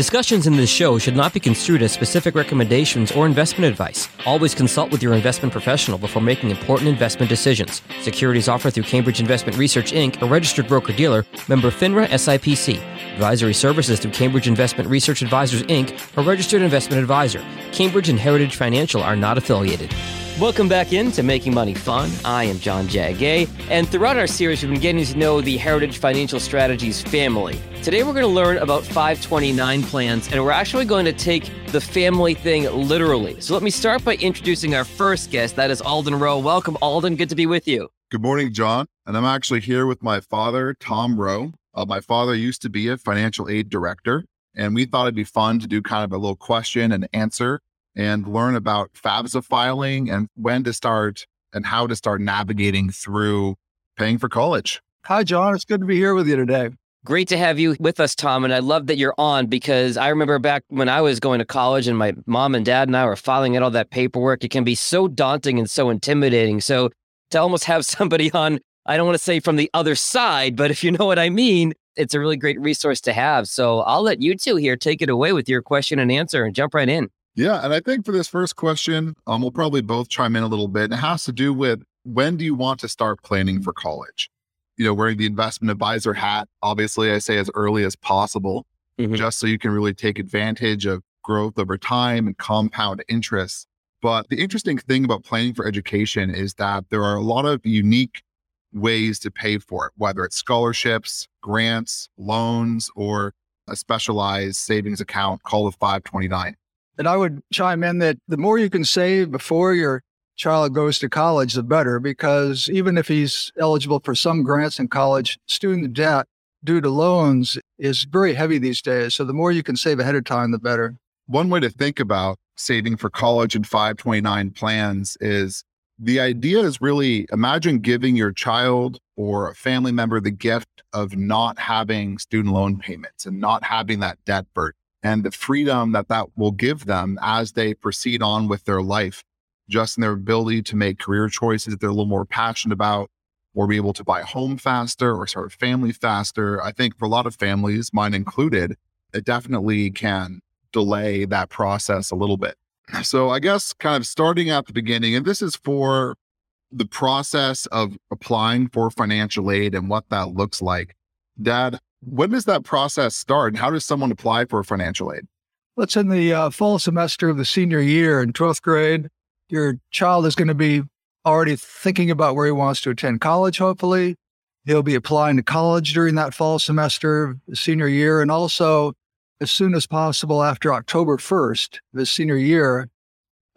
Discussions in this show should not be construed as specific recommendations or investment advice. Always consult with your investment professional before making important investment decisions. Securities offered through Cambridge Investment Research Inc., a registered broker dealer, member FINRA SIPC. Advisory services through Cambridge Investment Research Advisors Inc., a registered investment advisor. Cambridge and Heritage Financial are not affiliated. Welcome back into Making Money Fun. I am John Jagay, and throughout our series, we've been getting to know the Heritage Financial Strategies family. Today, we're going to learn about 529 plans, and we're actually going to take the family thing literally. So, let me start by introducing our first guest. That is Alden Rowe. Welcome, Alden. Good to be with you. Good morning, John. And I'm actually here with my father, Tom Rowe. Uh, my father used to be a financial aid director, and we thought it'd be fun to do kind of a little question and answer and learn about FAFSA filing and when to start and how to start navigating through paying for college. Hi, John. It's good to be here with you today. Great to have you with us, Tom. And I love that you're on because I remember back when I was going to college and my mom and dad and I were filing out all that paperwork. It can be so daunting and so intimidating. So to almost have somebody on, I don't want to say from the other side, but if you know what I mean, it's a really great resource to have. So I'll let you two here take it away with your question and answer and jump right in. Yeah. And I think for this first question, um, we'll probably both chime in a little bit. It has to do with when do you want to start planning for college? You know, wearing the investment advisor hat, obviously, I say as early as possible, mm-hmm. just so you can really take advantage of growth over time and compound interest. But the interesting thing about planning for education is that there are a lot of unique ways to pay for it, whether it's scholarships, grants, loans, or a specialized savings account called a 529. And I would chime in that the more you can save before your child goes to college, the better, because even if he's eligible for some grants in college, student debt due to loans is very heavy these days. So the more you can save ahead of time, the better. One way to think about saving for college and 529 plans is the idea is really imagine giving your child or a family member the gift of not having student loan payments and not having that debt burden and the freedom that that will give them as they proceed on with their life, just in their ability to make career choices that they're a little more passionate about, or be able to buy a home faster or start a family faster. I think for a lot of families, mine included, it definitely can delay that process a little bit. So I guess kind of starting at the beginning, and this is for the process of applying for financial aid and what that looks like. Dad, when does that process start? And how does someone apply for financial aid? Let's in the uh, fall semester of the senior year in 12th grade. Your child is going to be already thinking about where he wants to attend college, hopefully. He'll be applying to college during that fall semester, senior year, and also as soon as possible after October 1st, his senior year,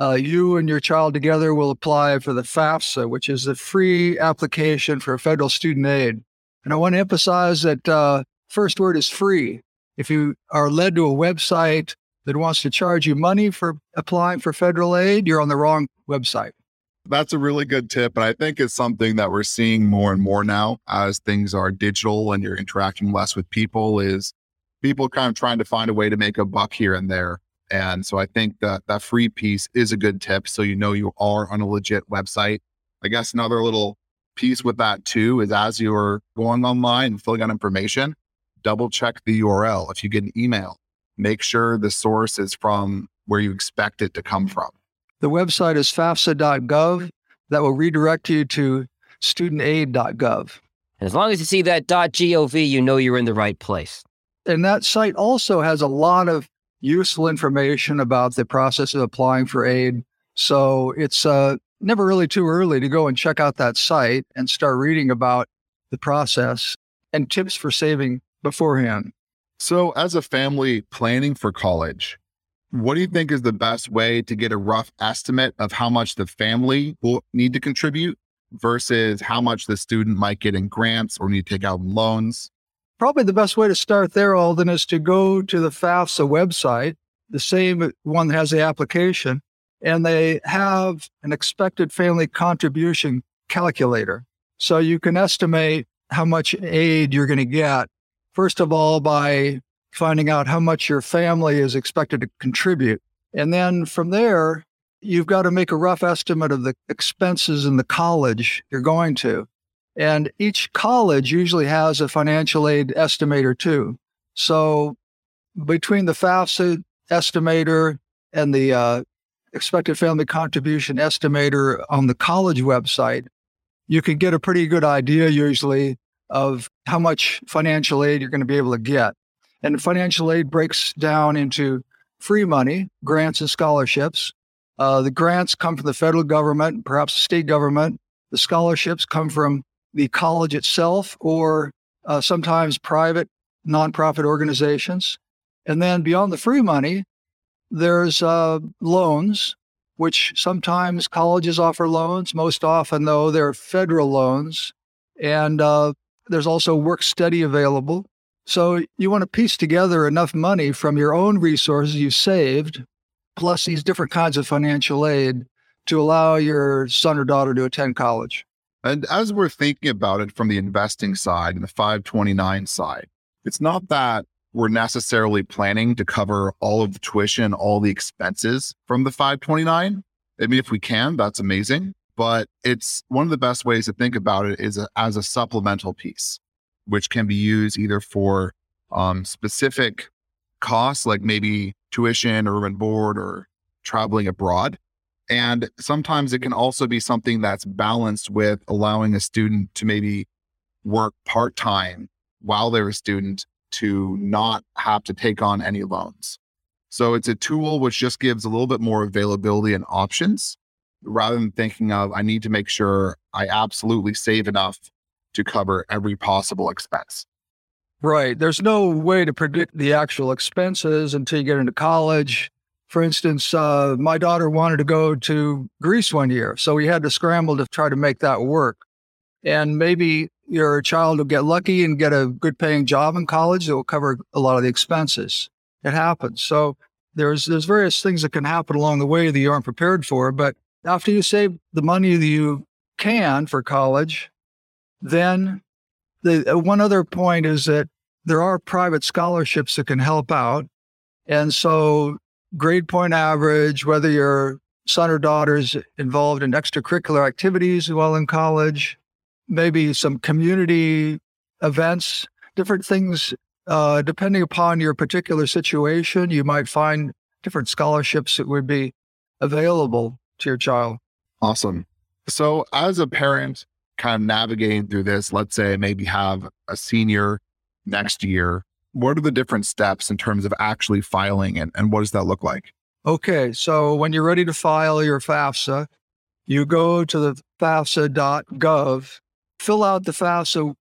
uh, you and your child together will apply for the FAFSA, which is the free application for federal student aid. And I want to emphasize that uh, first word is free. If you are led to a website that wants to charge you money for applying for federal aid, you're on the wrong website. That's a really good tip. And I think it's something that we're seeing more and more now as things are digital and you're interacting less with people is people kind of trying to find a way to make a buck here and there. And so I think that that free piece is a good tip. So you know you are on a legit website. I guess another little piece with that too is as you're going online and filling out information, double check the URL. If you get an email, make sure the source is from where you expect it to come from. The website is fafsa.gov. That will redirect you to studentaid.gov. And as long as you see that .gov, you know you're in the right place. And that site also has a lot of useful information about the process of applying for aid. So it's uh, never really too early to go and check out that site and start reading about the process and tips for saving beforehand. So, as a family planning for college, what do you think is the best way to get a rough estimate of how much the family will need to contribute versus how much the student might get in grants or need to take out loans? Probably the best way to start there, Alden, is to go to the FAFSA website, the same one that has the application, and they have an expected family contribution calculator. So you can estimate how much aid you're going to get, first of all, by finding out how much your family is expected to contribute. And then from there, you've got to make a rough estimate of the expenses in the college you're going to. And each college usually has a financial aid estimator too. So between the FAFSA estimator and the uh, expected family contribution estimator on the college website, you can get a pretty good idea usually of how much financial aid you're going to be able to get. And financial aid breaks down into free money, grants and scholarships. Uh, the grants come from the federal government, perhaps the state government. The scholarships come from the college itself or uh, sometimes private nonprofit organizations. And then beyond the free money, there's uh, loans, which sometimes colleges offer loans. Most often, though, they're federal loans. And uh, there's also work study available. So you want to piece together enough money from your own resources you saved, plus these different kinds of financial aid to allow your son or daughter to attend college. And as we're thinking about it from the investing side and the 529 side, it's not that we're necessarily planning to cover all of the tuition, all the expenses from the 529. I mean, if we can, that's amazing. But it's one of the best ways to think about it is a, as a supplemental piece, which can be used either for um, specific costs, like maybe tuition or room board or traveling abroad. And sometimes it can also be something that's balanced with allowing a student to maybe work part time while they're a student to not have to take on any loans. So it's a tool which just gives a little bit more availability and options rather than thinking of, I need to make sure I absolutely save enough to cover every possible expense. Right. There's no way to predict the actual expenses until you get into college. For instance, uh, my daughter wanted to go to Greece one year, so we had to scramble to try to make that work. And maybe your child will get lucky and get a good paying job in college that will cover a lot of the expenses. It happens. So there's there's various things that can happen along the way that you aren't prepared for. But after you save the money that you can for college, then the uh, one other point is that there are private scholarships that can help out. And so grade point average, whether your son or daughter's involved in extracurricular activities while in college, maybe some community events, different things. Uh, depending upon your particular situation, you might find different scholarships that would be available to your child. Awesome. So, as a parent, kind of navigating through this, let's say maybe have a senior next year, what are the different steps in terms of actually filing and, and what does that look like? Okay. So, when you're ready to file your FAFSA, you go to the FAFSA.gov fill out the FAFSA.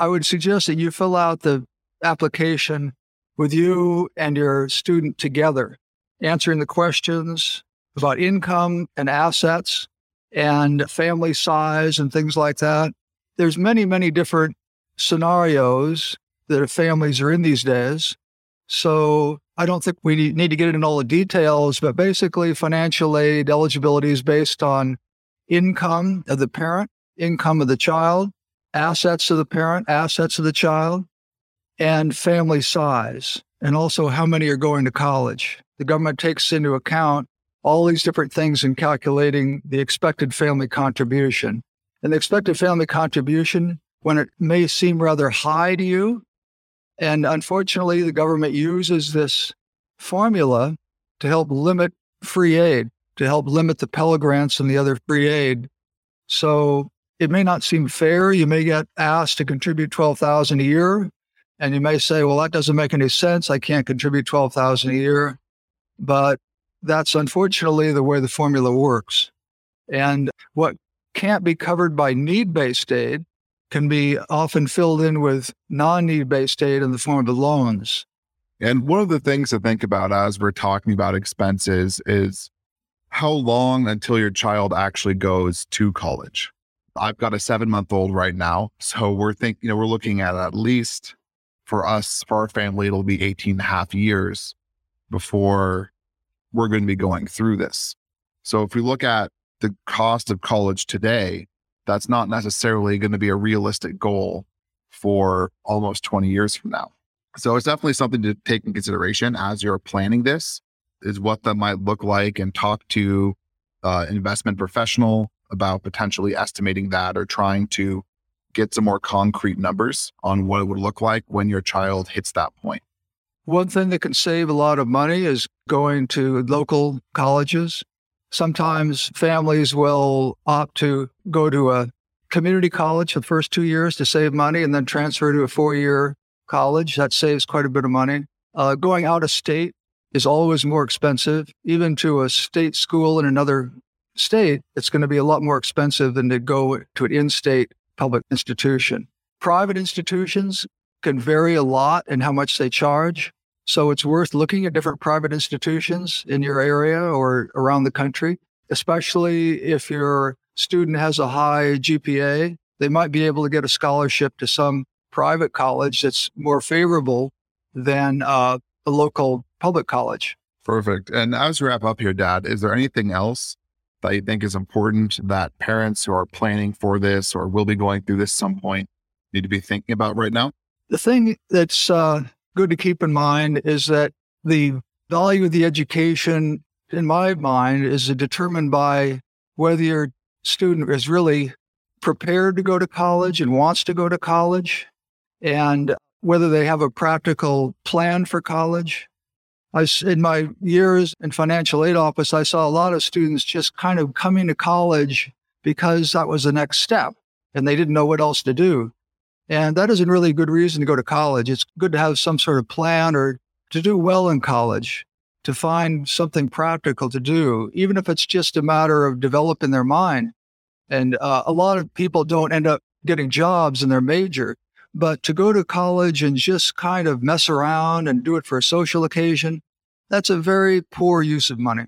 I would suggest that you fill out the application with you and your student together, answering the questions about income and assets and family size and things like that. There's many, many different scenarios that families are in these days. So I don't think we need to get into all the details, but basically financial aid eligibility is based on income of the parent income of the child, assets of the parent, assets of the child, and family size, and also how many are going to college. The government takes into account all these different things in calculating the expected family contribution. And the expected family contribution, when it may seem rather high to you, and unfortunately, the government uses this formula to help limit free aid, to help limit the Pell Grants and the other free aid. So it may not seem fair. You may get asked to contribute 12,000 a year and you may say, well, that doesn't make any sense. I can't contribute 12,000 a year. But that's unfortunately the way the formula works. And what can't be covered by need based aid can be often filled in with non need based aid in the form of loans. And one of the things to think about as we're talking about expenses is how long until your child actually goes to college? I've got a seven month old right now. So we're thinking, you know, we're looking at at least for us, for our family, it'll be 18 and a half years before we're going to be going through this. So if we look at the cost of college today, that's not necessarily going to be a realistic goal for almost 20 years from now. So it's definitely something to take in consideration as you're planning this is what that might look like and talk to uh, investment professional about potentially estimating that or trying to get some more concrete numbers on what it would look like when your child hits that point. One thing that can save a lot of money is going to local colleges. Sometimes families will opt to go to a community college for the first two years to save money and then transfer to a four year college. That saves quite a bit of money. Uh, going out of state is always more expensive. Even to a state school in another state, it's going to be a lot more expensive than to go to an in state public institution. Private institutions can vary a lot in how much they charge. So it's worth looking at different private institutions in your area or around the country, especially if your student has a high GPA. They might be able to get a scholarship to some private college that's more favorable than uh, a local public college. Perfect. And as we wrap up here, Dad, is there anything else that you think is important that parents who are planning for this or will be going through this some point need to be thinking about right now? The thing that's uh, good to keep in mind is that the value of the education, in my mind, is determined by whether your student is really prepared to go to college and wants to go to college, and whether they have a practical plan for college. I, in my years in financial aid office, I saw a lot of students just kind of coming to college because that was the next step and they didn't know what else to do. And that isn't really a good reason to go to college. It's good to have some sort of plan or to do well in college, to find something practical to do, even if it's just a matter of developing their mind. And uh, a lot of people don't end up getting jobs in their major, but to go to college and just kind of mess around and do it for a social occasion, that's a very poor use of money.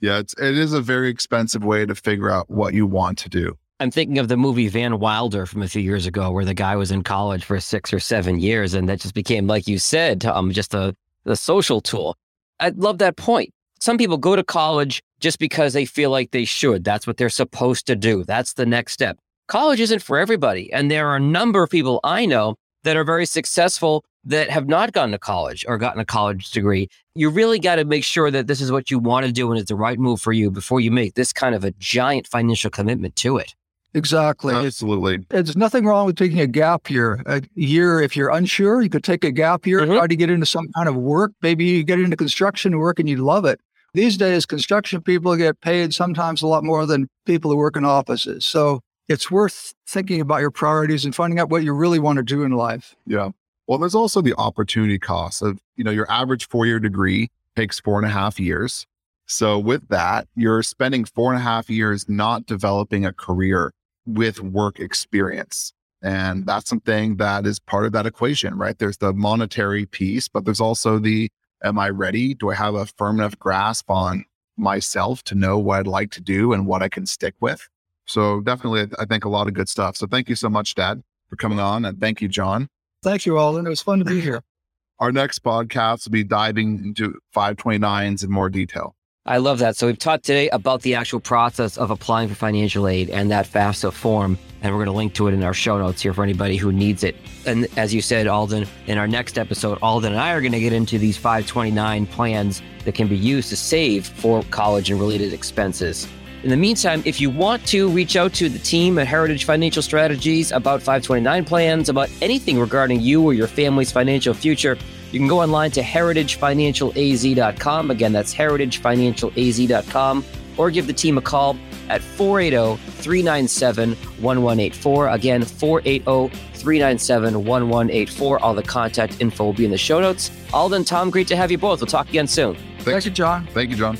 Yeah, it's, it is a very expensive way to figure out what you want to do. I'm thinking of the movie Van Wilder from a few years ago, where the guy was in college for six or seven years, and that just became, like you said, um, just a, a social tool. I love that point. Some people go to college just because they feel like they should. That's what they're supposed to do. That's the next step. College isn't for everybody, and there are a number of people I know that are very successful that have not gone to college or gotten a college degree. You really got to make sure that this is what you want to do and it's the right move for you before you make this kind of a giant financial commitment to it. Exactly. Absolutely. There's nothing wrong with taking a gap year. A year, if you're unsure, you could take a gap year, mm-hmm. try to get into some kind of work. Maybe you get into construction work and you love it. These days, construction people get paid sometimes a lot more than people who work in offices. So it's worth thinking about your priorities and finding out what you really want to do in life. Yeah. Well, there's also the opportunity cost of, you know, your average four year degree takes four and a half years. So with that, you're spending four and a half years not developing a career with work experience. And that's something that is part of that equation, right? There's the monetary piece, but there's also the am I ready? Do I have a firm enough grasp on myself to know what I'd like to do and what I can stick with? So definitely, I think a lot of good stuff. So thank you so much, Dad, for coming on. And thank you, John. Thank you, Alden. It was fun to be here. Our next podcast will be diving into 529s in more detail. I love that. So we've talked today about the actual process of applying for financial aid and that FAFSA form, and we're going to link to it in our show notes here for anybody who needs it. And as you said, Alden, in our next episode, Alden and I are going to get into these 529 plans that can be used to save for college and related expenses. In the meantime, if you want to reach out to the team at Heritage Financial Strategies about 529 plans, about anything regarding you or your family's financial future, you can go online to heritagefinancialaz.com. Again, that's heritagefinancialaz.com, or give the team a call at 480 397 1184. Again, 480 397 1184. All the contact info will be in the show notes. Alden, Tom, great to have you both. We'll talk again soon. Thank you, John. Thank you, John.